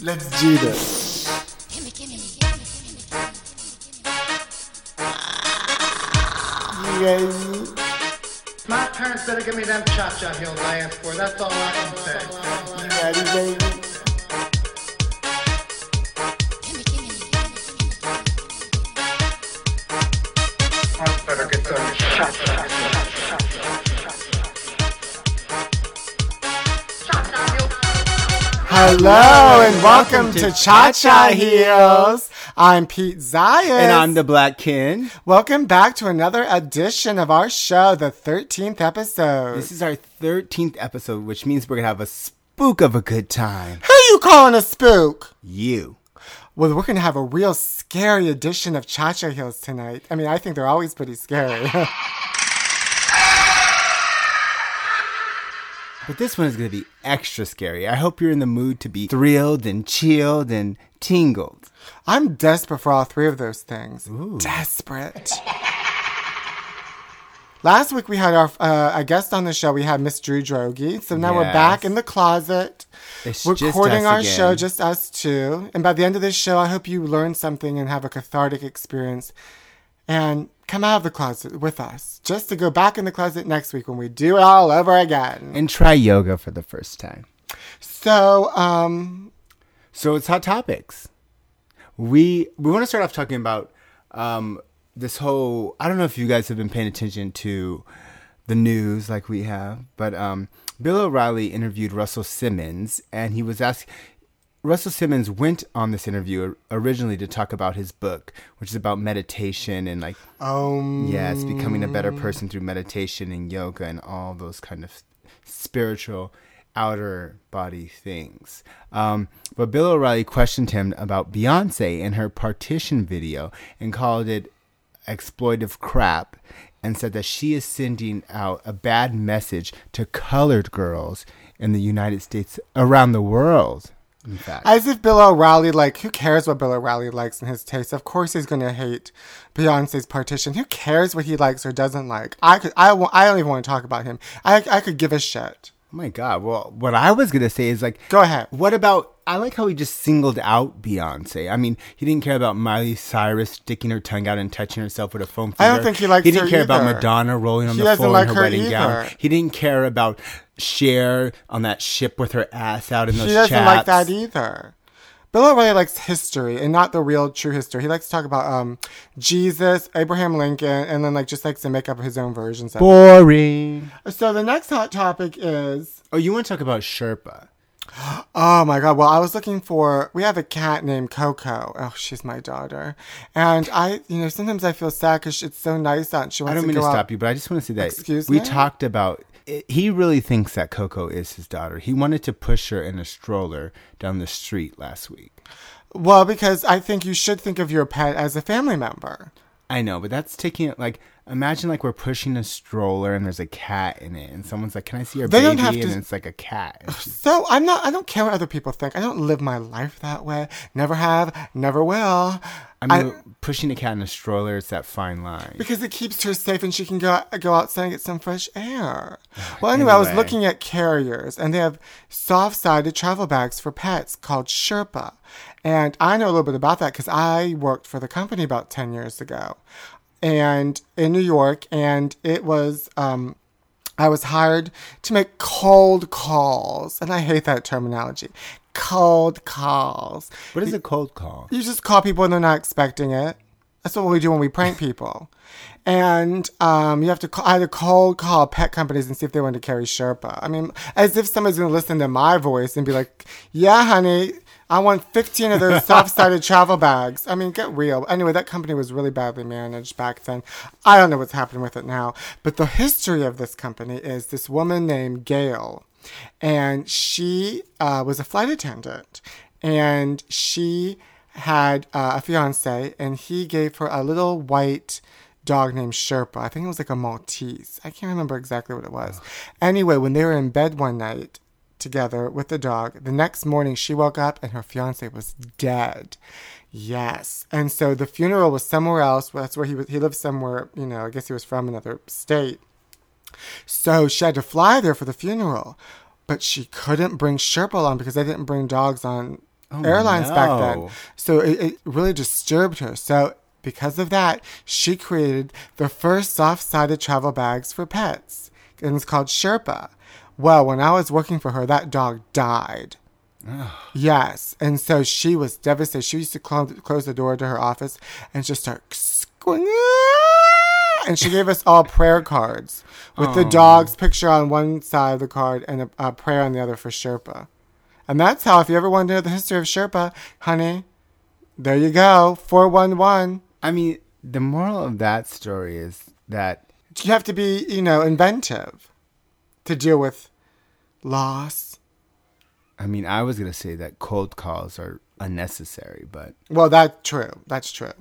Let's do this. Gimme, gimme, You ready? My parents better give me them cha-cha heels I asked for. That's all I can say. You ready, baby? Hello and welcome to Cha Cha Heels. I'm Pete Zayas. And I'm the Black Kin. Welcome back to another edition of our show, the 13th episode. This is our 13th episode, which means we're going to have a spook of a good time. Who you calling a spook? You. Well, we're going to have a real scary edition of Cha Cha Heels tonight. I mean, I think they're always pretty scary. But this one is going to be extra scary. I hope you're in the mood to be thrilled and chilled and tingled. I'm desperate for all three of those things. Desperate. Last week we had our uh, a guest on the show. We had Miss Drew Drogi. So now we're back in the closet, It's recording our again. show, just us two. And by the end of this show, I hope you learn something and have a cathartic experience, and come out of the closet with us, just to go back in the closet next week when we do it all over again. And try yoga for the first time. So, um, So it's hot topics. We we want to start off talking about um, this whole. I don't know if you guys have been paying attention to the news like we have, but um, Bill O'Reilly interviewed Russell Simmons, and he was asked. Russell Simmons went on this interview originally to talk about his book, which is about meditation and like um, Yes, becoming a better person through meditation and yoga and all those kind of spiritual outer body things. Um, but Bill O'Reilly questioned him about Beyonce and her partition video and called it exploitive crap and said that she is sending out a bad message to colored girls in the United States around the world. In fact, As if Bill O'Reilly, like, who cares what Bill O'Reilly likes in his taste? Of course he's going to hate Beyonce's partition. Who cares what he likes or doesn't like? I could, I, I don't even want to talk about him. I, I could give a shit. Oh my god. Well, what I was gonna say is like, Go ahead. What about? I like how he just singled out Beyonce. I mean, he didn't care about Miley Cyrus sticking her tongue out and touching herself with a foam I don't think he likes that. He didn't care about. Madonna rolling on He the floor like in her, her wedding gown. He didn't care about Cher on that ship with her ass out in those She doesn't like that either. Bill O'Reilly likes history and not the real true history. He likes to talk about um, Jesus, Abraham Lincoln, and then like just likes to make up his own versions of Boring. it. So the next hot topic is Oh, you want to talk about Sherpa? Oh my god. Well, I was looking for we have a cat named Coco. Oh, she's my daughter. And I, you know, sometimes I feel sad cuz it's so nice out and she wants I don't to mean to out. stop you, but I just want to say that Excuse we me? talked about. It, he really thinks that Coco is his daughter. He wanted to push her in a stroller down the street last week. Well, because I think you should think of your pet as a family member. I know, but that's taking it like imagine like we're pushing a stroller and there's a cat in it, and someone's like, "Can I see your They baby?" don't have and to- it's like a cat. And So I'm not. I don't care what other people think. I don't live my life that way. Never have. Never will. I mean, pushing a cat in a stroller is that fine line. because it keeps her safe and she can go go outside and get some fresh air. Well, anyway, I was looking at carriers and they have soft-sided travel bags for pets called Sherpa. And I know a little bit about that because I worked for the company about 10 years ago and in New York. And it was, um, I was hired to make cold calls. And I hate that terminology. Cold calls. What is a cold call? You just call people when they're not expecting it. That's what we do when we prank people. And um, you have to call, either cold call pet companies and see if they want to carry Sherpa. I mean, as if somebody's going to listen to my voice and be like, yeah, honey, I want 15 of those soft sided travel bags. I mean, get real. Anyway, that company was really badly managed back then. I don't know what's happening with it now. But the history of this company is this woman named Gail. And she uh, was a flight attendant. And she had uh, a fiance, and he gave her a little white dog named Sherpa. I think it was like a Maltese. I can't remember exactly what it was. Anyway, when they were in bed one night together with the dog, the next morning she woke up and her fiance was dead. Yes. And so the funeral was somewhere else. That's where he was. He lived somewhere, you know, I guess he was from another state. So she had to fly there for the funeral, but she couldn't bring Sherpa along because they didn't bring dogs on oh, airlines back then. So it, it really disturbed her. So because of that, she created the first soft-sided travel bags for pets, and it's called Sherpa. Well, when I was working for her, that dog died. Yes, and so she was devastated. She used to close, close the door to her office and just start squealing. And she gave us all prayer cards with the oh. dog's picture on one side of the card and a, a prayer on the other for Sherpa. And that's how, if you ever want to know the history of Sherpa, honey, there you go, 411. I mean, the moral of that story is that You have to be, you know, inventive to deal with loss. I mean, I was gonna say that cold calls are unnecessary, but Well, that's true. That's true.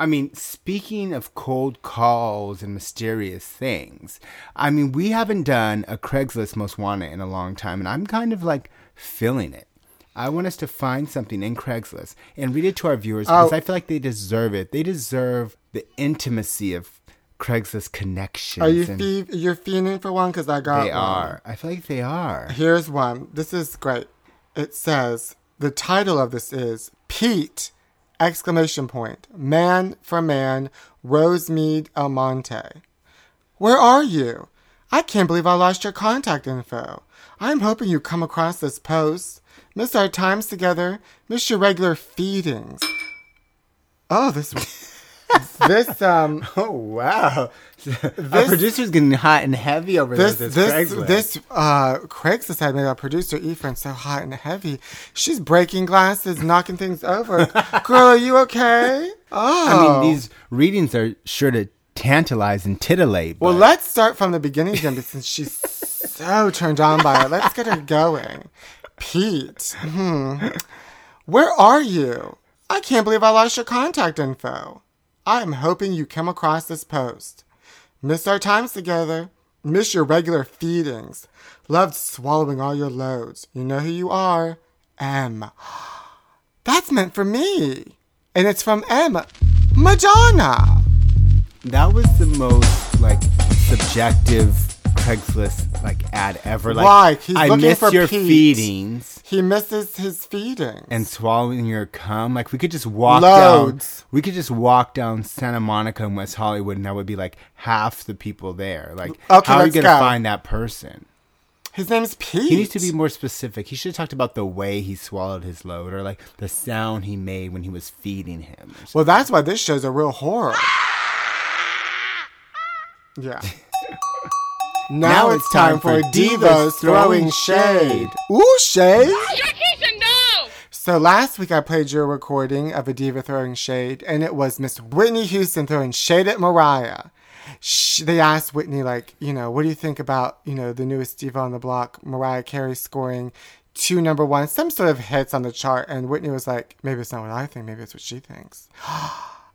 I mean, speaking of cold calls and mysterious things, I mean, we haven't done a Craigslist Most Wanted in a long time, and I'm kind of like feeling it. I want us to find something in Craigslist and read it to our viewers oh. because Oh. I feel like they deserve it. They deserve the intimacy of Craigslist connections. Are you fee- you're fiending for one? Because I got they one. are. I feel like they are. Here's one. This is great. It says the title of this is Pete exclamation point man for man Rosemead Almonte. Where are you? I can't believe I lost your contact info. I'm hoping you come across this post. Miss our times together. Miss your regular feedings. Oh, this this um Oh wow! Our producer's getting hot and heavy over this this. this Craigslist. this uh Craigslist had made our producer Ephraim so hot and heavy. She's breaking glasses, knocking things over. Girl, are you okay? Oh, I mean, these readings are sure to tantalize and titillate. Well, let's start from the beginning again, since she's so turned on by it, let's get her going. Pete, hmm. where are you? I can't believe I lost your contact info. I am hoping you come across this post. Miss our times together. Miss your regular feedings. Loved swallowing all your loads. You know who you are. M. That's meant for me. And it's from M. Madonna. that was the most like subjective Craigslist like ad ever. Like, Why? He's I looking miss for your Pete. feedings He misses his feedings. and swallowing your cum. Like we could just walk Loads. down. We could just walk down Santa Monica and West Hollywood, and that would be like half the people there. Like, Okay, how are you gonna go. find that person? his name's Pete. He needs to be more specific. He should have talked about the way he swallowed his load, or like the sound he made when he was feeding him. Well, that's why this show's a real horror. Yeah. Now, it's time for Divas Throwing Shade. Ooh, shade! So last week I played your recording of a diva throwing shade, and it was Miss Whitney Houston throwing shade at Mariah. Sh they asked Whitney, like, you know, what do you think about, you know, the newest diva on the block, Mariah Carey scoring two number one, some sort of hits on the chart, and Whitney was like, maybe it's not what I think, maybe it's what she thinks.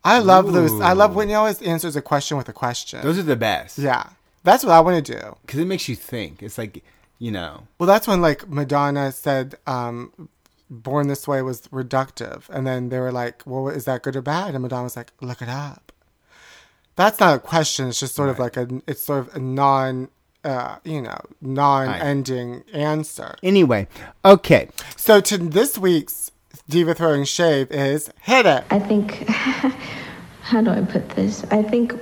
I love those. I love Whitney always answers a question with a question. Those are the best. yeah, that's what I want to do. because it makes you think. It's like you know, Well, that's when like Madonna said, um, "Born This Way" was reductive, and then they were like, "Well, is that good or bad?" And Madonna was like, "Look it up." That's not a question. It's just sort of like a. It's sort of a non, uh, you know, non-ending answer. Anyway, okay. So to this week's diva throwing shave is hit it. I think, how do I put this? I think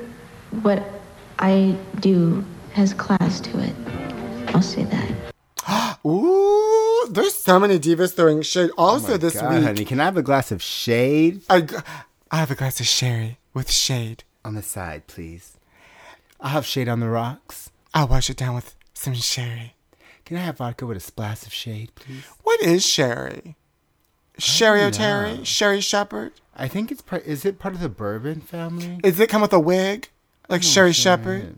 what I do has class to it. I'll say that. Ooh, there's so many divas throwing shade. Also oh My this God, week, honey, can I have a glass of shade I, I have a glass of sherry with shade. on the side, please? I'll have shade on the rocks. I'll wash it down with some sherry. Can I have vodka with a splash of shade, please? What is sherry? Cheri Oteri? Sherri Shepherd? I think it's part. Is it part of the bourbon family? Does it come with a wig? Like Sherri Shepherd?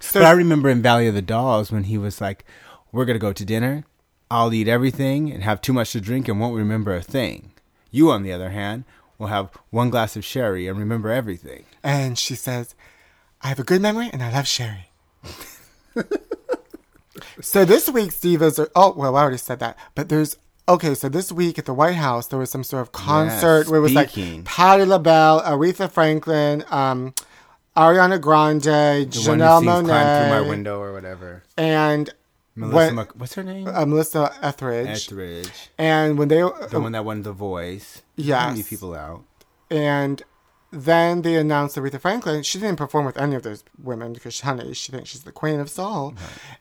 So But I remember in Valley of the Dolls when he was like, "We're gonna go to dinner. I'll eat everything and have too much to drink and won't remember a thing. You, on the other hand, will have one glass of sherry and remember everything." and she says, I have a good memory and I love sherry. so this week's divas are oh well I already said that. But there's okay, so this week at the White House there was some sort of concert where it was like Patti LaBelle, Aretha Franklin, um, Ariana Grande, The Janelle "Climb Through My Monae, Window" or whatever. and Melissa, when- what's her name? uh, Melissa Etheridge. Etheridge, And when they the one that won The Voice. Yes. Leave people out. and then they announced Aretha Franklin. She didn't perform with any of those women because, honey, she thinks she's the queen of soul.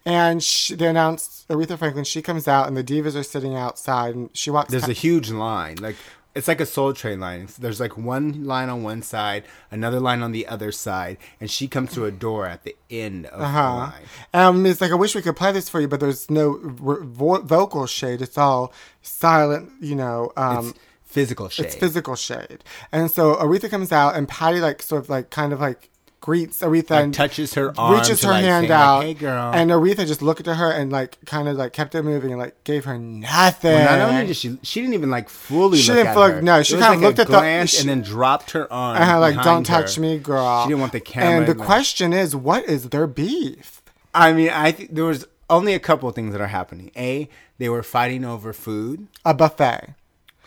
And she, they announced Aretha Franklin. She comes out, and the divas are sitting outside, and she walks. There's a huge line. Like it's like a Soul Train line. There's like one line on one side, another line on the other side, and she comes to a door at the end of the Uh-huh. line. Um, it's like I wish we could play this for you, but there's no vo- vo- vocal shade. It's all silent. You know, um, It's physical shade. it's physical shade. And so Aretha comes out, and Patty like sort of like kind of like greets Aretha Like, and touches her arm reaches her like, hand say, like, out, "Hey, girl." and Aretha just looked at her and like kind of like kept it moving and like gave her nothing. Well, not only did she, she didn't even like fully. She look didn't at look- her. no, she like a looked at the- glance she- and then dropped her arm. Uh-huh, and her like, "Don't touch me, girl." She didn't want the camera. And the question is, what is their beef? I mean, I think there was only a couple of things that are happening. A, they were fighting over food, A buffet,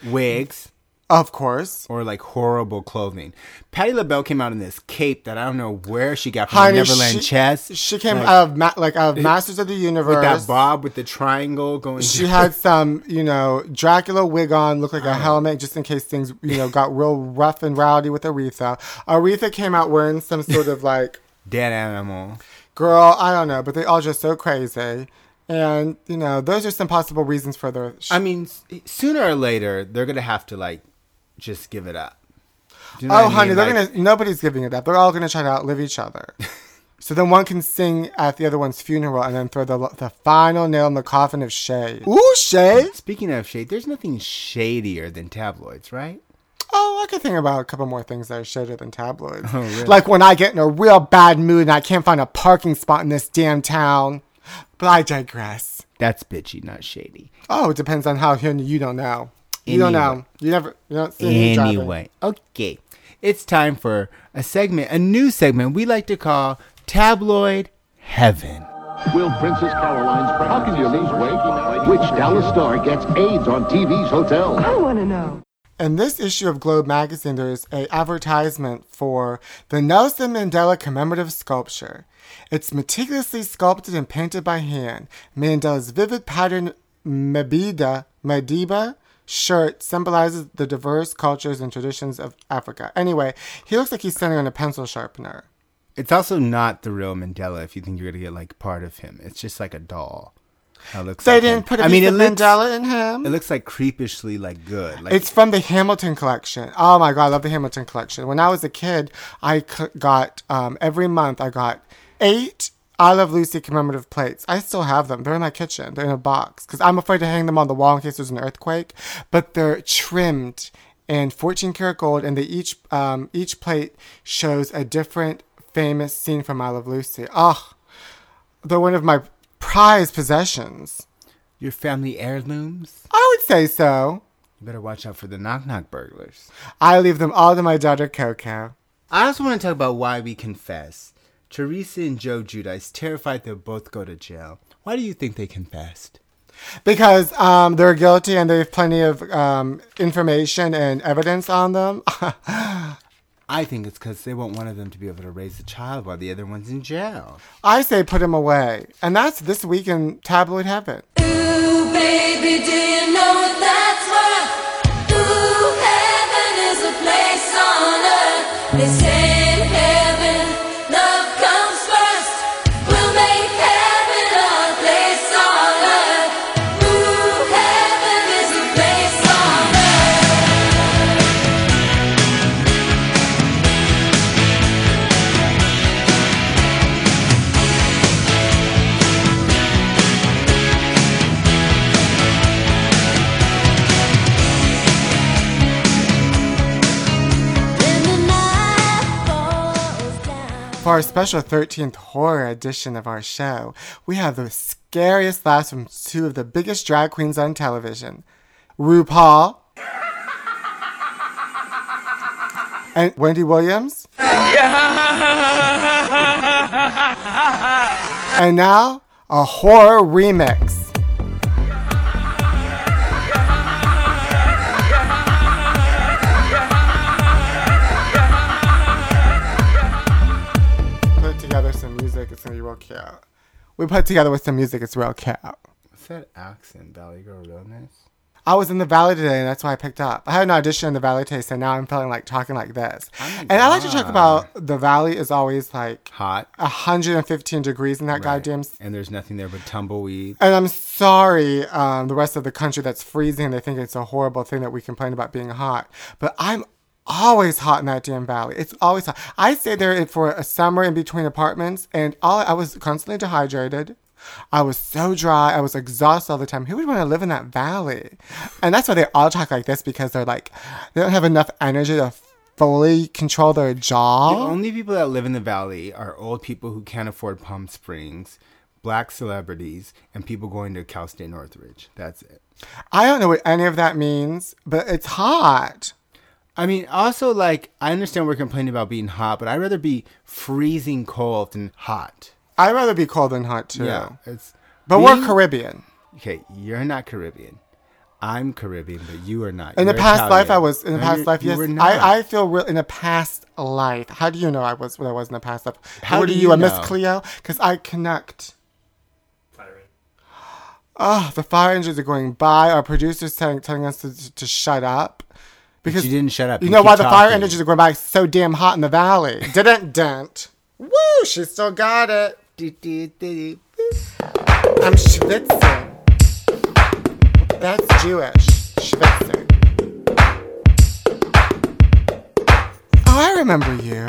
wigs, of course. or like horrible clothing. Patti LaBelle came out in this cape that I don't know where she got from Honey, Neverland she, chest. She came like, out of ma- like out of Masters of the Universe. with that bob with the triangle going. She had some, you know, Dracula wig on, looked like Oh. a helmet just in case things, you know, got real rough and rowdy with Aretha. Aretha came out wearing some sort of like, dead animal. girl, I don't know, but they all just so crazy. And, you know, those are some possible reasons for their. Sh- I mean, sooner or later they're gonna have to like just give it up. You know oh, I mean? honey, they're Like, gonna. Nobody's giving it up. They're all gonna try to outlive each other. so then one can sing at the other one's funeral and then throw the the final nail in the coffin of shade. Ooh, shade. Speaking of shade, there's nothing shadier than tabloids, right? Oh, I could think about a couple more things that are shadier than tabloids. Oh, really? Like when I get in a real bad mood and I can't find a parking spot in this damn town. But I digress. That's bitchy, not shady. Oh, it depends on how you don't know. You don't know. Anyway. You never. You don't see. Anyway, okay. It's time for a segment, a new segment we like to call Tabloid Heaven. Will Princess Caroline's How can you lose weight? Which Dallas star gets AIDS on TV's hotel? I want to know. In this issue of Globe magazine, there's a advertisement for the Nelson Mandela commemorative sculpture. It's meticulously sculpted and painted by hand. Mandela's vivid pattern Mabida Madiba shirt symbolizes the diverse cultures and traditions of Africa. Anyway, he looks like he's standing on a pencil sharpener. It's also not the real Mandela if you think you're gonna get like part of him. It's just like a doll. That looks They like didn't him. put a I mean, it looks, Mandela in him. it looks like creepishly like good. Like It's from the Hamilton collection. Oh my god, I love the Hamilton collection. When I was a kid, I got um, every month I got eight I Love Lucy commemorative plates. I still have them. They're in my kitchen. They're in a box because I'm afraid to hang them on the wall in case there's an earthquake. But they're trimmed in 14 karat gold, and they each um, each plate shows a different famous scene from I Love Lucy. Oh, they're one of my prized possessions. your family heirlooms. I would say so. You better watch out for the knock knock burglars. I leave them all to my daughter Coco. I also want to talk about why we confess. Teresa and Joe Giudice terrified they'll both go to jail. Why do you think they confessed? Because um, they're guilty and they have plenty of um, information and evidence on them. I think it's because they want one of them to be able to raise a child while the other one's in jail. I say put him away. And that's this week in tabloid heaven. Ooh, baby, For our special 13th horror edition of our show, we have the scariest laughs from two of the biggest drag queens on television RuPaul and Wendy Williams. and now, a horror remix. Cute. we put together with some music. It's real cute. What's that accent? Valley Girl Realness? I was in the Valley today, and that's why I picked up. I had an audition in the Valley today, so now I'm feeling like talking like this. Oh and I like to talk about the Valley is always like Hot. 115 degrees in that Right. goddamn. And there's nothing there but tumbleweed. And I'm sorry, um, the rest of the country that's freezing. They think it's a horrible thing that we complain about being hot. But I'm always hot in that damn valley. It's always hot. I stayed there for a summer in between apartments, and all I was constantly dehydrated. I was so dry. I was exhausted all the time. Who would want to live in that valley? And that's why they all talk like this because they're like, they don't have enough energy to fully control their job. The jaw. only people that live in the valley are old people who can't afford Palm Springs, black celebrities, and people going to Cal State Northridge. That's it. I don't know what any of that means, but it's hot. I mean, also, like, I understand we're complaining about being hot, but I'd rather be freezing cold than hot. I'd rather be cold than hot too. Yeah. It's, But being- we're Caribbean. Okay, you're not Caribbean. I'm Caribbean, but you are not. In the You're past life, I was. In the No, past life, yes. I, I feel real. In a past life. How do you know I was what I was in the past life? How what do are you, you a Miss? Cleo? Because I connect. Oh, the fire engines are going by. Our producers telling, telling us to, to shut up. Because you didn't shut up. You You know why the fire talking. engines are going by so damn hot in the valley? Didn't dent. Woo! She still got it. I'm schwitzing. That's Jewish. Schwitzing. Oh, I remember you.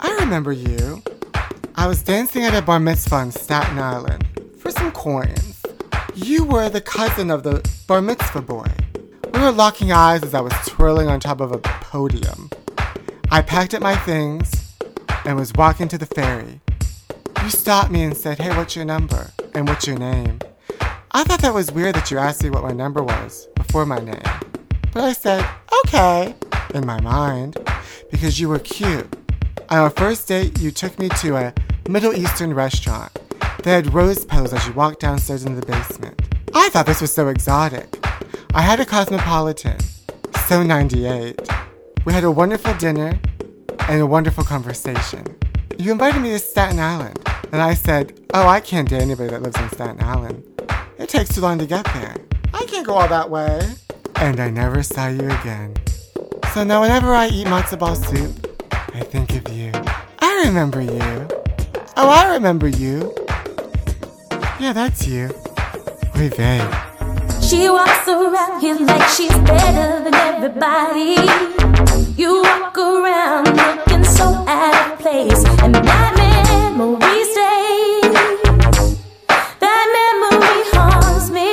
I remember you. I was dancing at a bar mitzvah in Staten Island for some coins. You were the cousin of the bar mitzvah boy. We were locking eyes as I was twirling on top of a podium. I packed up my things and was walking to the ferry. You stopped me and said, Hey, what's your number? And what's your name? I thought that was weird that you asked me what my number was before my name. But I said, Okay, in my mind, because you were cute. On our first date, you took me to a Middle Eastern restaurant. They had rose petals as you walked downstairs into the basement. I thought this was so exotic. I had a cosmopolitan, so 98. We had a wonderful dinner and a wonderful conversation. You invited me to Staten Island, and I said, Oh, I can't date anybody that lives in Staten Island. It takes too long to get there. I can't go all that way. And I never saw you again. So now, whenever I eat matzo ball soup, I think of you. I remember you. Oh, I remember you. Yeah, that's you. Vey. She walks around here like she's better than everybody. You walk around looking so out of place, and that memory stays. That memory haunts me.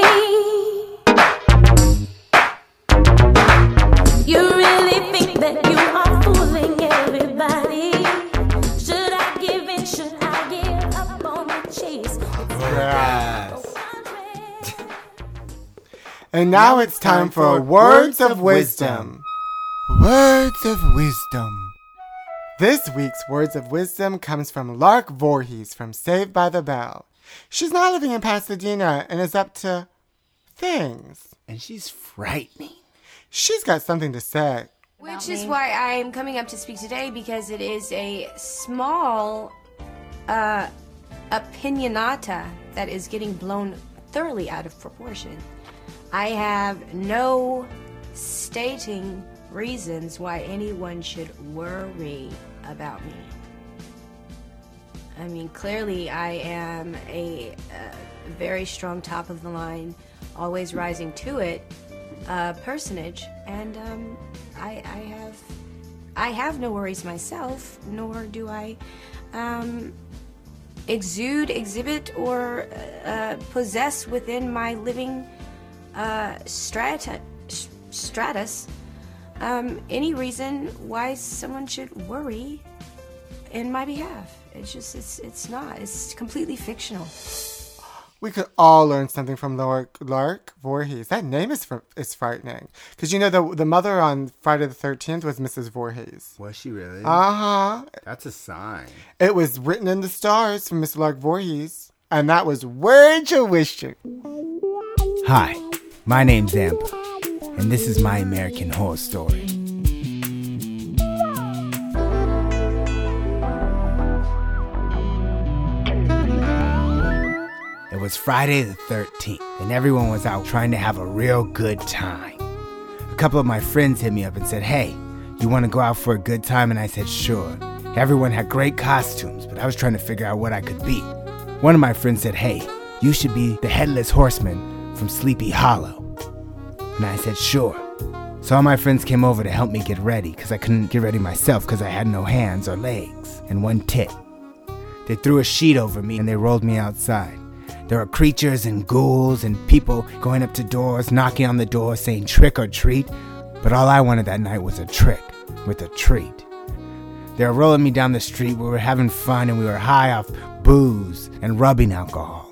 You really think that you are fooling everybody? Should I give in? Should I give up on the chase? Yes. And now it's time for Words of Wisdom. Words of Wisdom. This week's Words of Wisdom comes from Lark Voorhees from Saved by the Bell. She's now living in Pasadena and is up to things. And she's frightening. She's got something to say. Which is why I'm coming up to speak today because it is a small uh, opinionata that is getting blown thoroughly out of proportion. I have no stating reasons why anyone should worry about me. I mean, clearly, I am a, uh very strong top of the line, always rising to it uh, personage, and um, I, I have I have no worries myself, nor do I um, exude, exhibit, or uh, possess within my living uh, strata, s- stratus um, any reason why someone should worry in my behalf. It's just it's it's not. It's completely fictional. We could all learn something from Lark, Lark Voorhees. That name is fr- is frightening. Because you know, the, the mother on Friday the 13th was Mrs. Voorhees. Was she really? Uh huh. That's a sign. It was written in the stars from Miss Lark Voorhees. And that was Words of Wisdom. Hi, my name's Amber, and this is my American Horror Story. It was Friday the 13th, and everyone was out trying to have a real good time. A couple of my friends hit me up and said, Hey, you want to go out for a good time? And I said, Sure. Everyone had great costumes, but I was trying to figure out what I could be. One of my friends said, Hey, you should be the headless horseman from Sleepy Hollow. And I said, Sure. So all my friends came over to help me get ready because I couldn't get ready myself because I had no hands or legs and one tit. They threw a sheet over me and they rolled me outside. There were creatures and ghouls and people going up to doors, knocking on the door, saying trick or treat. But all I wanted that night was a trick with a treat. They were rolling me down the street. We were having fun and we were high off booze and rubbing alcohol.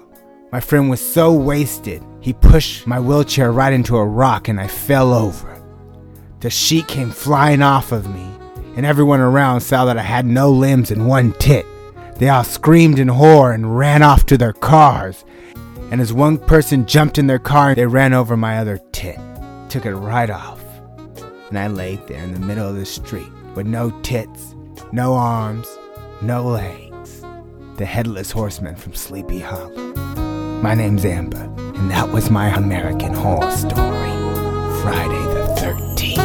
My friend was so wasted, he pushed my wheelchair right into a rock and I fell over. The sheet came flying off of me, and everyone around saw that I had no limbs and one tit. They all screamed in horror and ran off to their cars. And as one person jumped in their car, they ran over my other tit, took it right off. And I laid there in the middle of the street with no tits, no arms, no legs. The headless horseman from Sleepy Hollow. My name's Amber, and that was my American Horror Story. Friday the 13th.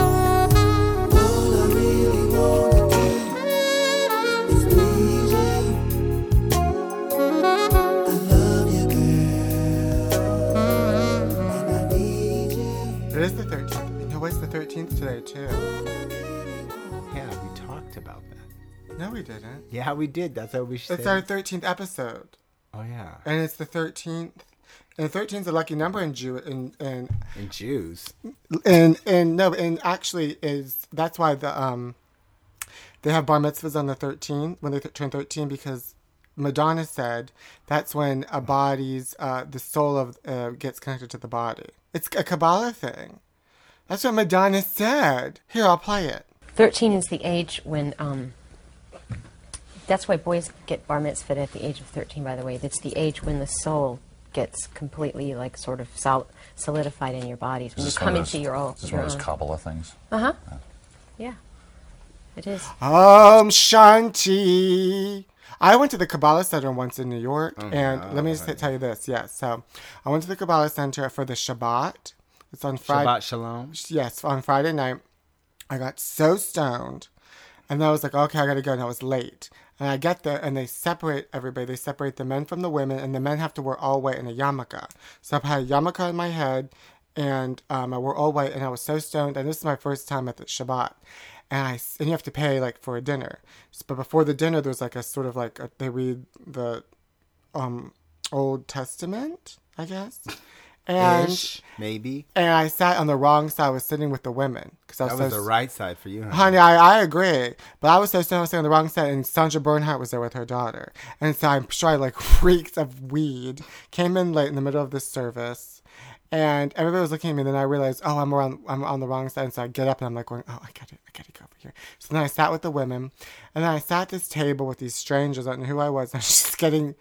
It is the 13th. No, it's the 13th today, too. Yeah, we talked about that. No, we didn't. Yeah, we did. That's what we said. It's our 13th episode. Oh yeah. And it's the 13th. And 13 is a lucky number in Jew in in And Jews. and and no, and actually is that's why the um they have bar mitzvahs on the 13th when they th- turn 13 because Madonna said that's when a body's uh the soul of uh, gets connected to the body. It's a Kabbalah thing. That's what Madonna said. Here, I'll play it. 13 is the age when, um, that's why boys get bar mitzvah at the age of 13, by the way. That's the age when the soul gets completely, like, sort of sol- solidified in your bodies. When you Is this come one of into your own. This is one of those. Kabbalah things. Uh huh. Yeah. It is. Om Shanti. I went to the Kabbalah Center once in New York, and let me just tell you this. Yes, so I went to the Kabbalah Center for the Shabbat. It's on Friday. Shabbat Shalom. Yes, on Friday night. I got so stoned, and then I was like, okay, I gotta go, and I was late. And I get there, and they separate everybody. They separate the men from the women, and the men have to wear all white in a yarmulke. So I've had a yarmulke on my head, and um, I wore all white, and I was so stoned. And this is my first time at the Shabbat, and I and you have to pay like for a dinner. But before the dinner, there's like a sort of like a, they read the um Old Testament, I guess. And Ish, maybe. and I sat on the wrong side. I was sitting with the women because I was, That was so the right side for you, honey. Honey, I, I agree. But I was so stoned, I was sitting on the wrong side, and Sandra Bernhard was there with her daughter. And so I'm sure I like reeked of weed. Came in late in the middle of this service, and everybody was looking at me. And then I realized, oh, I'm around, I'm on the wrong side. And so I get up and I'm like going, oh, I gotta, I gotta go over here. So then I sat with the women, and then I sat at this table with these strangers. I don't know who I was. I was just getting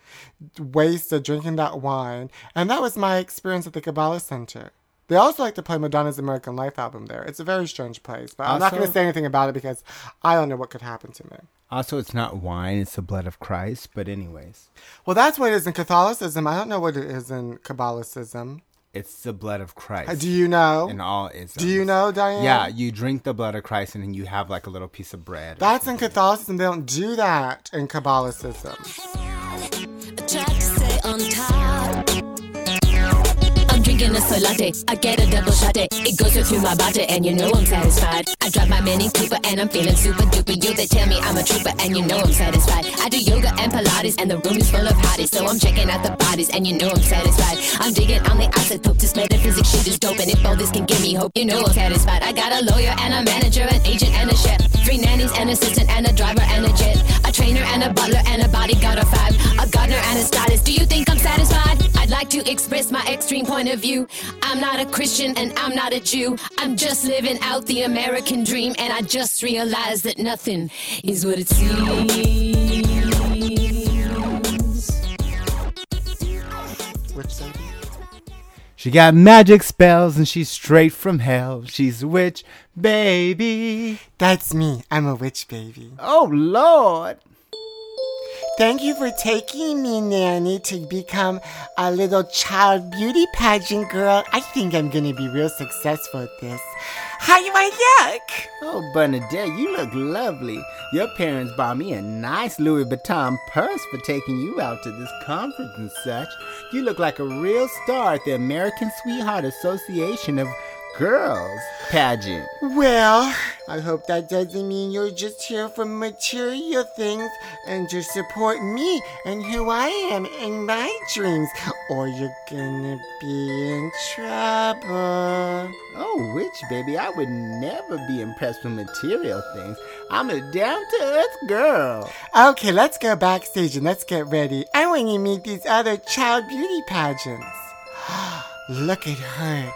wasted, drinking that wine, and that was my experience at the Kabbalah Center. They also like to play Madonna's American Life album there. It's a very strange place, but I'm not going to say anything about it because I don't know what could happen to me. Also, it's not wine; it's the blood of Christ. But anyways, Well, that's what it is in Catholicism. I don't know what it is in Kabbalicism. It's the blood of Christ. Uh, Do you know? In all isms. Do you know, Diane? Yeah, you drink the blood of Christ, and then you have like a little piece of bread. That's in. Catholicism. They don't do that in Kabbalicism. Latte. I get a double shot. It It goes right through my body, and you know I'm satisfied. I drive my Mini Cooper, and I'm feeling super duper. You they tell me I'm a trooper, and you know I'm satisfied. I do yoga and Pilates, and the room is full of hotties, so I'm checking out the bodies, and you know I'm satisfied. I'm digging on the isotope, this metaphysics shit is dope, and if all this can give me hope, you know I'm satisfied. I got a lawyer and a manager, an agent and a chef, three nannies, and an assistant, and a driver and a jet, a trainer and a butler and a bodyguard of five, a gardener and a stylist. Do you think I'm satisfied? I'd like to express my extreme point of view. I'm not a Christian and I'm not a Jew. I'm just living out the American dream, and I just realized that nothing is what it seems. Which baby? She got magic spells, and she's straight from hell. She's a witch, baby. That's me. I'm a witch baby. Oh Lord! Thank you for taking me, Nanny, to become a little child beauty pageant girl. I think I'm gonna be real successful at this. How do I look? Oh, Bernadette, you look lovely. Your parents bought me a nice Louis Vuitton purse for taking you out to this conference and such. You look like a real star at the American Sweetheart Association of Girls pageant. Well, I hope that doesn't mean you're just here for material things and to support me and who I am and my dreams, or you're gonna be in trouble. Oh, witch baby, I would never be impressed with material things. I'm a down to earth girl. Okay, let's go backstage and let's get ready. I want to meet these other child beauty pageants. Look at her.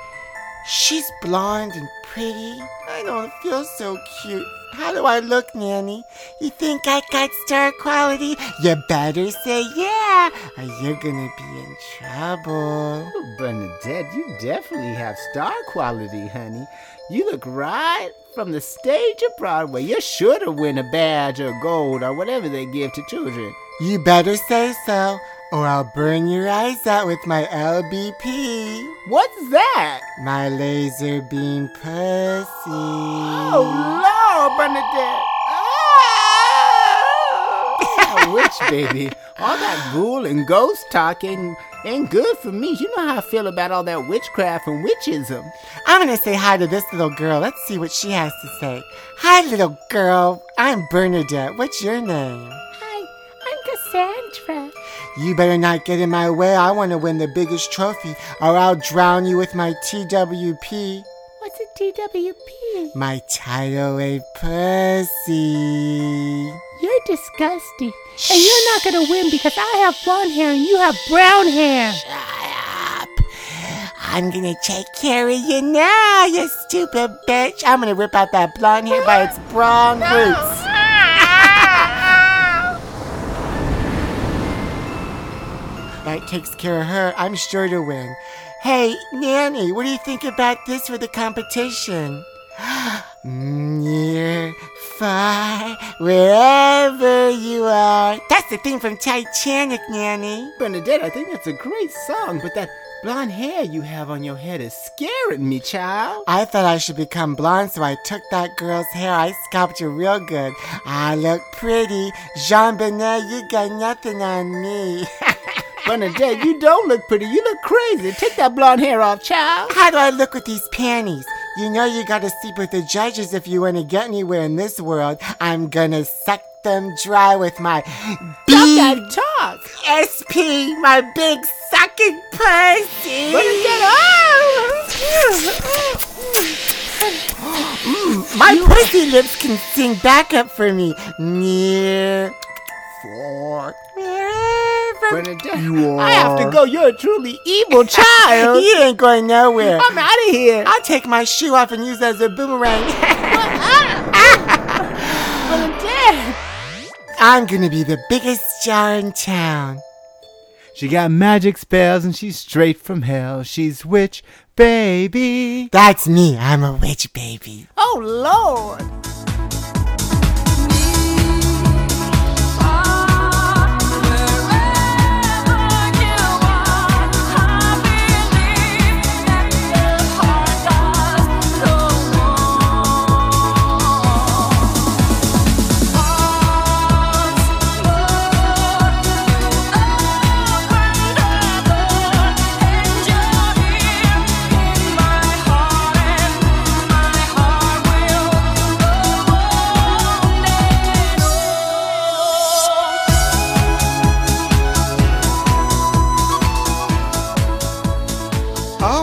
She's blonde and pretty. I don't feel so cute. How do I look, Nanny? You think I got star quality? You better say yeah, or you're gonna be in trouble. Oh, Bernadette, you definitely have star quality, honey. You look right from the stage of Broadway. You're sure to win a badge or gold or whatever they give to children. You better say so, or I'll burn your eyes out with my LBP. What's that? My laser beam pussy. Oh, Lord, Bernadette. Ah! Witch baby, all that ghoul and ghost talk ain't, ain't good for me. You know how I feel about all that witchcraft and witchism. I'm gonna say hi to this little girl. Let's see what she has to say. Hi, little girl. I'm Bernadette. What's your name? Hi, I'm Cassandra. You better not get in my way. I want to win the biggest trophy, or I'll drown you with my TWP, What's a TWP? my tidal wave pussy. You're disgusting. And you're not gonna win because I have blonde hair and you have brown hair. Shut up. I'm gonna take care of you now, you stupid bitch. I'm gonna rip out that blonde hair by its brown roots. That takes care of her. I'm sure to win. Hey, Nanny, what do you think about this for the competition? Near, far, wherever you are. That's the theme from Titanic, Nanny. Bernadette, I think that's a great song, but that blonde hair you have on your head is scaring me, child. I thought I should become blonde, so I took that girl's hair. I scalped her real good. I look pretty. JonBenét, you got nothing on me. Bernadette, you don't look pretty. You look crazy. Take that blonde hair off, child. How do I look with these panties? You know you gotta sleep with the judges if you wanna get anywhere in this world. I'm gonna suck them dry with my Stop that talk. SP, my big sucking pussy. Bernadette, Mm, my pussy lips can sing backup for me. Near, wherever Bernadette, you are. I have to go. You're a truly evil child. you ain't going nowhere. I'm out of here. I'll take my shoe off and use it as a boomerang. Bernadette. I'm gonna be the biggest star in town. She got magic spells and she's straight from hell. She's witch baby. That's me. I'm a witch baby. Oh Lord.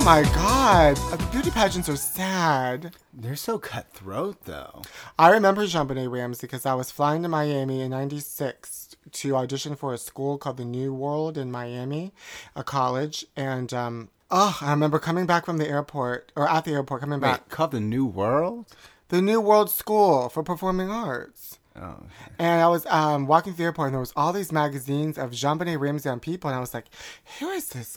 Oh my god. Uh, The beauty pageants are sad. They're so cutthroat though. I remember JonBenét Ramsey because I was flying to Miami in 96 to audition for a school called the New World in Miami, a college. And, um, oh, I remember coming back from the airport, or at the airport, coming back. Wait, called the New World? The New World School for Performing Arts. Oh. And I was um, walking through the airport, and there was all these magazines of JonBenét Ramsey on people, and I was like, "Who is this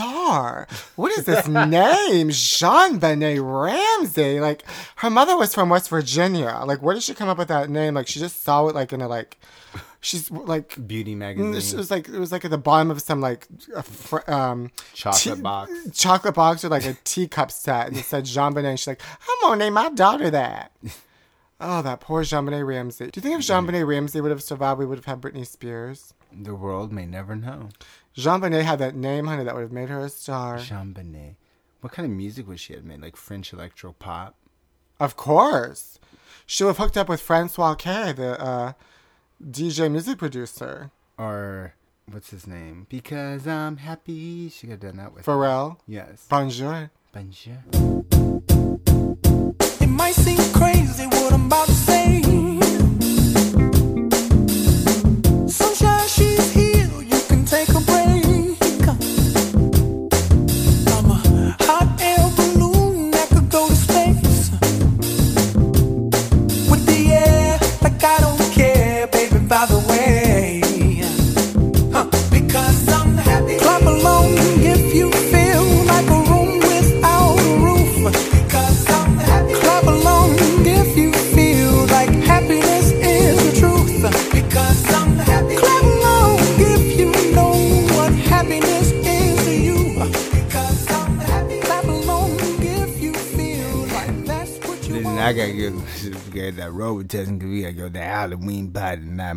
star? What is this name, JonBenét Ramsey?" Like, her mother was from West Virginia. Like, where did she come up with that name? Like, she just saw it like in a like She's like Beauty Mm, magazine. It was like it was like at the bottom of some like a fr- um Chocolate tea- box. chocolate box with like a teacup set, and it said JonBenét. And she's like, I'm gonna name my daughter that. Oh, that poor JonBenét Ramsey. Do you think if JonBenét Ramsey would have survived, we would have had Britney Spears? the world may never know. JonBenét had that name, honey, that would have made her a star. Jean Bonnet. What kind of music would she have made? Like French electro pop? Of course, she would have hooked up with Francois K, the uh, DJ music producer. Or what's his name? Because I'm happy. She could have done that with Pharrell. Yes. Bonjour. Bonjour. It might seem crazy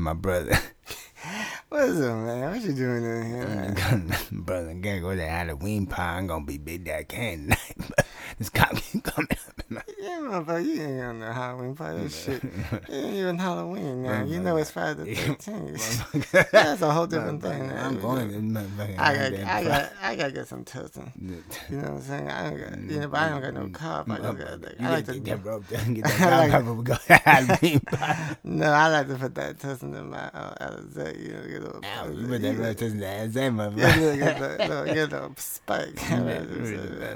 my brother. What is up, man? What you doing in here? brother, I gotta go to Halloween party. I'm gonna be big that can tonight. But this cop keep coming up. Yeah, motherfucker, you ain't on the Halloween shit. It ain't even Halloween now. You know it's Friday the 13th. That's a whole different thing. now. I'm going this I got, I got, I got to get some toasting. You know what I'm saying? I don't got, you know, but I don't got no cup. I don't got. You I like to get that rope down, get I that like- like, we go to Halloween party. No, I like to put that toasting in my uh, Alizé, you know, get a little. Ow, you put that rope testing that ass in, Yeah, motherfucker. get the, little, the spike.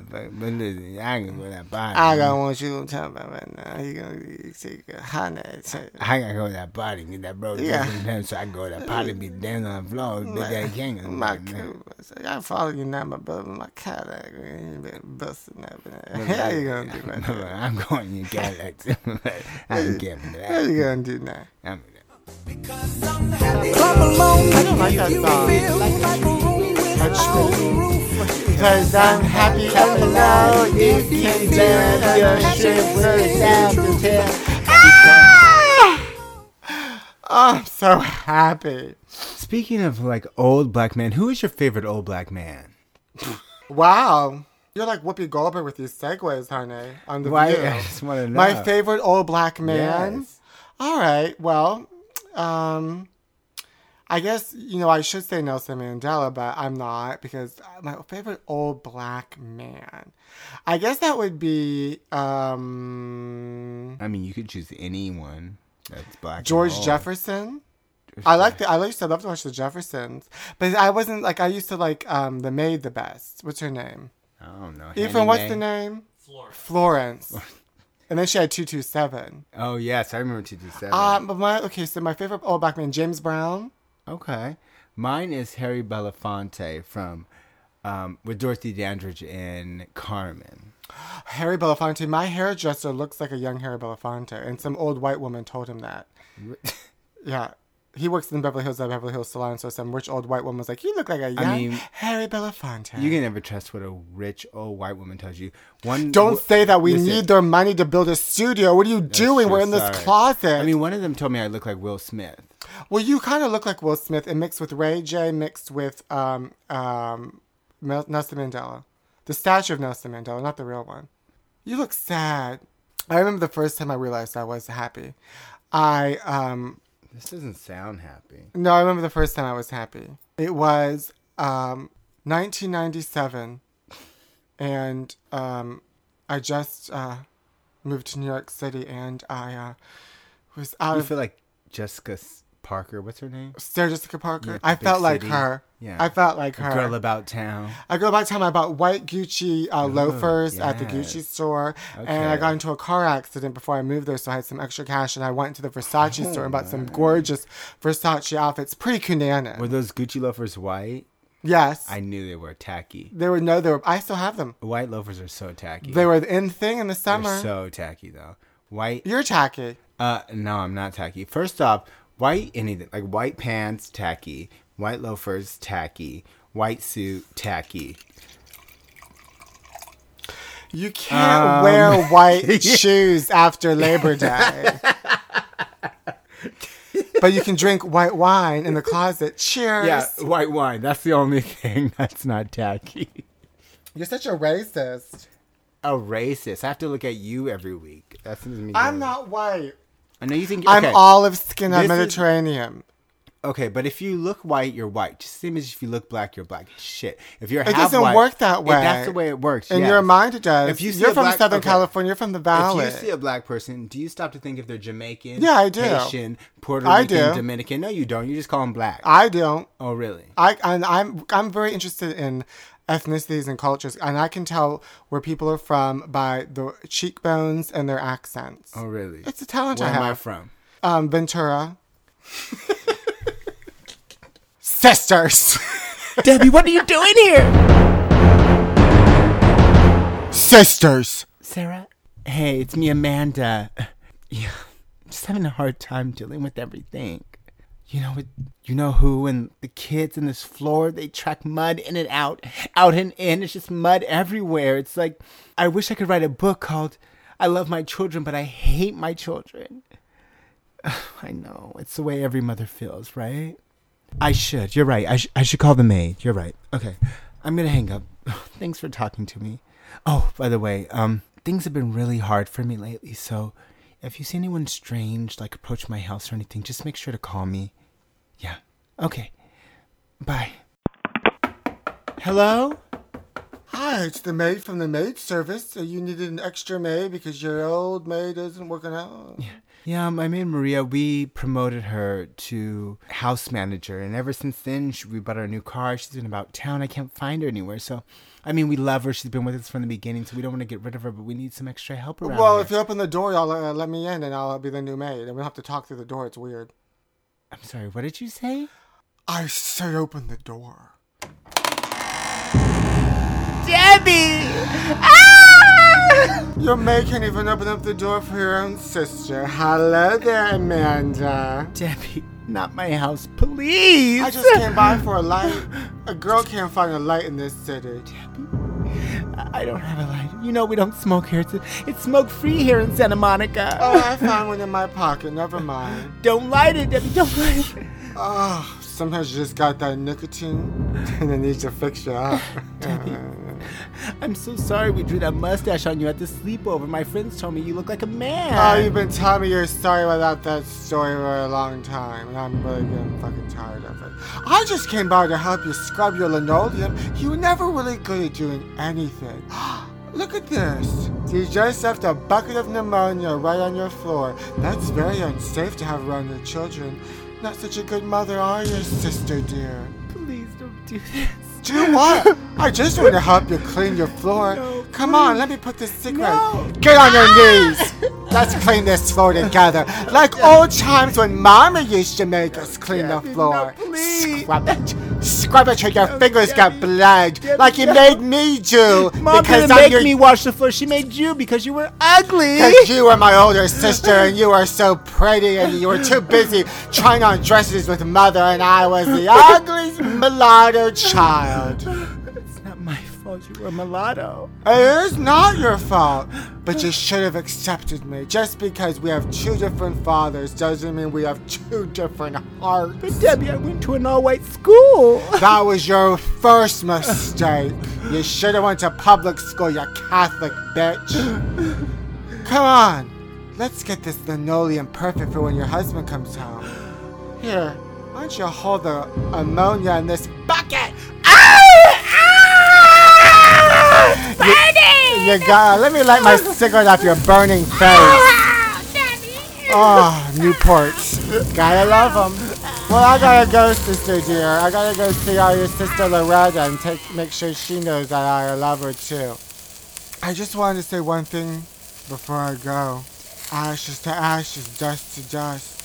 But listen, I ain't gonna go to that party. I got one you gonna tell about right now. He gonna take a hot night. I gotta go to that party and get that bro Yeah. yeah. so I go to that party be dancing on the floor with Big Daddy Kane. My I follow you now, my brother, my Cadillac. Man. You been busting that. Man. How you gonna do right now? I'm going to Cadillac too. I ain't giving that. What you gonna do now? I'm, Clap along I don't like that if you song. feel like a room without a roof. Cause I'm happy alone. You can dance your shit without the tail. Oh, I'm so happy. Speaking of like old black men, who is your favorite old black man? Wow. You're like Whoopi Goldberg with these segues, honey. On the Why-. I just wanna know. My favorite old black man. Yes. All right. Well, um, I guess you know I should say Nelson Mandela, but I'm not because my favorite old black man. I guess that would be um, I mean, you could choose anyone that's black. and George old. Jefferson. I like the. I used to love to watch the Jeffersons, but I wasn't like I used to like um the maid the best. What's her name? I don't know. Ethan, what's May? the name? Florence. Florence. and then she had two two seven. Oh yes, I remember two two seven. Um, but my okay, so my favorite old black man, James Brown. Okay. Mine is Harry Belafonte from um, with Dorothy Dandridge in Carmen. Harry Belafonte. My hairdresser looks like a young Harry Belafonte, and some old white woman told him that. yeah. He works in Beverly Hills at Beverly Hills Salon, so some rich old white woman was like, "You look like a young mean, Harry Belafonte." You can never trust what a rich old white woman tells you. One Don't say that we Listen, need their money to build a studio. What are you that's doing? We're in this closet. I mean, one of them told me I look like Will Smith. Well, you kind of look like Will Smith, and mixed with Ray J, mixed with um, um, Nelson Mandela, the statue of Nelson Mandela, not the real one. You look sad. I remember the first time I realized I was happy. I um, This doesn't sound happy. no, I remember the first time I was happy. It was um, 1997, and um, I just uh, moved to New York City, and I uh, was out You of feel like Jessica Parker. What's her name? Sarah Jessica Parker. Yeah, I felt like City. her. Yeah. I felt like A her. Girl about town. I go About Town. I bought white Gucci uh, loafers at the. Gucci store, and I got into a car accident before I moved there, so I had some extra cash, and I went to the Versace store and bought some gorgeous Versace outfits, pretty Cunanan. Were those Gucci loafers white? yes, I knew they were tacky. they were no, they were. I still have them. White loafers are so tacky. They were the in thing in the They're summer. so tacky though. White. You're tacky. Uh, no, I'm not tacky. First off, White anything like white pants, tacky. White loafers, tacky. White suit, tacky. You can't Um, wear white shoes after Labor Day. but you can drink white wine in the closet. Cheers. Yeah, white wine. That's the only thing that's not tacky. You're such a racist. A racist. I have to look at you every week. That's me. I'm not white. I know you think I'm olive skin. I'm This is- Mediterranean. Okay, but if you look white, you're white. Just same as if you look black, you're black. Shit. If you're It half doesn't white- work that way. that's the way it works. In yes. your mind, it does. If you see You're from black- Southern okay. California. You're from the Valley. If you see a black person, do you stop to think if they're Jamaican? Yeah, I do. Haitian, Puerto I Rican, do. Dominican. No, you don't. You just call them black. I don't. oh, really? I and I'm I'm very interested in ethnicities and cultures, and I can tell where people are from by the cheekbones and their accents. Oh, really? It's a talent Where I am I from? Um, Ventura. Sisters. Debbie, what are you doing here? Sisters. Sarah? Hey, it's me, Amanda. Yeah, I'm just having a hard time dealing with everything. You know, you know who and the kids in this floor, they track mud in and out, out and in. It's just mud everywhere. It's like, I wish I could write a book called I Love My Children, but I Hate My Children. I know. It's the way every mother feels, right? I should. You're right. I, sh- I should call the maid. You're right. Okay. I'm to hang up. Thanks for talking to me. Oh, by the way, um, things have been really hard for me lately, so if you see anyone strange, like approach my house or anything, just make sure to call me. Yeah. Okay. Bye. Hello? Hi, it's the maid from the maid service. So you needed an extra maid because your old maid isn't working out. Yeah, Yeah, um, my maid Maria, we promoted her to house manager, and ever since then, she, we bought her a new car. She's been about town. I can't find her anywhere. So, I mean, we love her. She's been with us from the beginning, so we don't want to get rid of her, but we need some extra help around Well, here. if you open the door, y'all uh, let me in, and I'll be the new maid, and we don't have to talk through the door. It's weird. I'm sorry, what did you say? I said open the door. Debbie! Your maid can't even open up the door for your own sister. Hello there, Amanda. Debbie, not my house, please! I just came by for a light. A girl can't find a light in this city. I don't have a light. You know we don't smoke here. It's, it's smoke free here in Santa Monica. Oh, I found one in my pocket. Never mind. Don't light it, Debbie. Don't light it. Ah, oh, sometimes you just got that nicotine and it needs to fix you up. I'm so sorry we drew that mustache on you at the sleepover. My friends told me you look like a man. Oh, you've been telling me you're sorry about that story for a long time, and I'm really getting fucking tired of it. I just came by to help you scrub your linoleum. You were never really good at doing anything. Look at this. You just left a bucket of pneumonia right on your floor. That's very unsafe to have around your children. Not such a good mother, are you, sister dear? Please don't do this. Do what? I just want to help you clean your floor. Come on, let me put this cigarette. Get on your ah! knees. Let's clean this floor together. Like old times when Mama used to make us oh, clean the floor. Scrub it. Scrub it till your oh, fingers got blood. Like you made me do. Mom because didn't I'm make your me wash the floor. She made you because you were ugly. because you were my older sister and you were so pretty and you were too busy trying on dresses with mother and I was the ugliest mulatto child. It's not my fault. You were a mulatto. It is not your fault, but you should have accepted me. Just because we have two different fathers doesn't mean we have two different hearts. But Debbie, I went to an all-white school. That was your first mistake. You should have went to public school, you Catholic bitch. Come on, let's get this linoleum perfect for when your husband comes home. Here, why don't you hold the ammonia in this bucket? Ah! Ah! You, you got. Let me light my cigarette off your burning ah! face. Oh, Newports. Gotta love them. Well, I gotta go, sister dear. I gotta go see all your sister Loretta and take make sure she knows that I love her too. I just wanted to say one thing before I go. Ashes to ashes, dust to dust.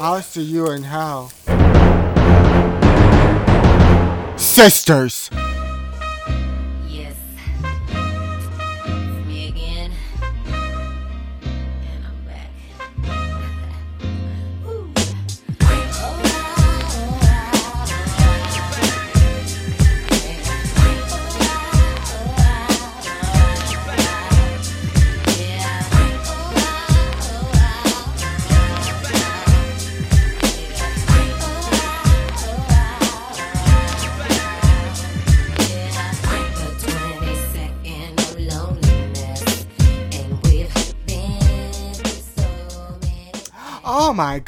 I'll see you in hell. Sisters!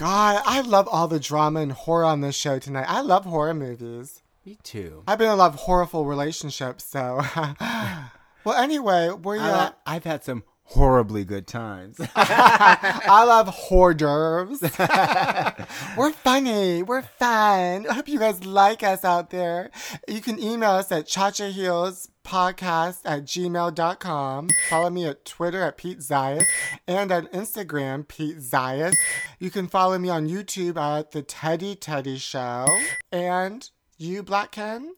God, I love all the drama and horror on this show tonight. I love horror movies. Me too. I've been in a lot of horrible relationships, so. well, anyway, where you I, uh, at? I've had some horribly good times. I love hors d'oeuvres. We're funny. We're fun. I hope you guys like us out there. You can email us at chachaheelspodcast at gmail.com. Follow me at Twitter at Pete Zayas and on Instagram, Pete Zayas. You can follow me on YouTube at The Teddy Teddy Show. And you, Black Ken?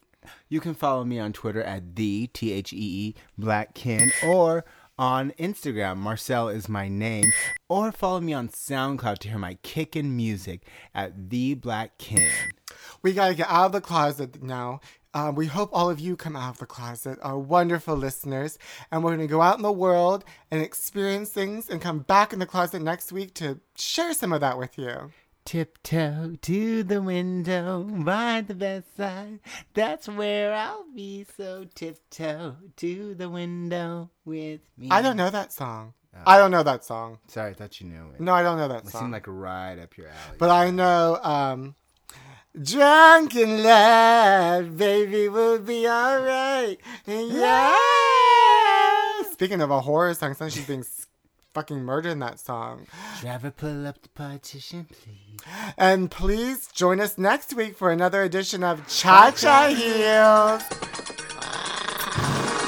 You can follow me on Twitter at the T H E E Black Ken or on Instagram. Marcel is my name. Or follow me on SoundCloud to hear my kickin' music at the Black Ken. We got to get out of the closet now. Um, we hope all of you come out of the closet, our wonderful listeners. And we're going to go out in the world and experience things and come back in the closet next week to share some of that with you. Tiptoe to the window by the bedside. That's where I'll be. So tiptoe to the window with me. I don't know that song. I don't know that song. Sorry, I thought you knew it. No, I don't know that It song. It seemed like right up your alley. But I know, um, drunk in love, baby, we'll be alright. Yeah. Speaking of a horror song, sounds she's being s- fucking murdered in that song. Driver, pull up the partition, please. And please join us next week for another edition of Cha Cha Heels.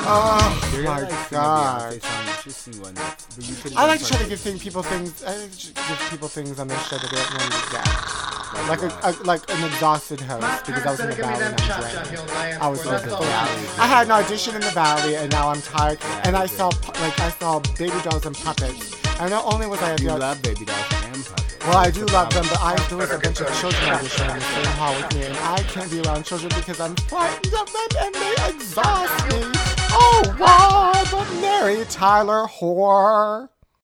Oh You're my like god. Beyonce song. You should sing one. But you I like to try to give thing, people things. I like to give people things on this show that they don't normally get. Like a, a like an exhausted host because I was in the valley and I was cha-cha ready. I was for, ready. that's all I I had an audition in the valley and now I'm tired. And I saw like I saw baby dolls and puppets. And not only was I at You the love baby dolls and puppets. well, I do love them, but I there was a bunch of children auditioning in the same hall with me, and I can't be around children because I'm frightened of them and they exhaust me. Oh, wow, the Mary Tyler whore.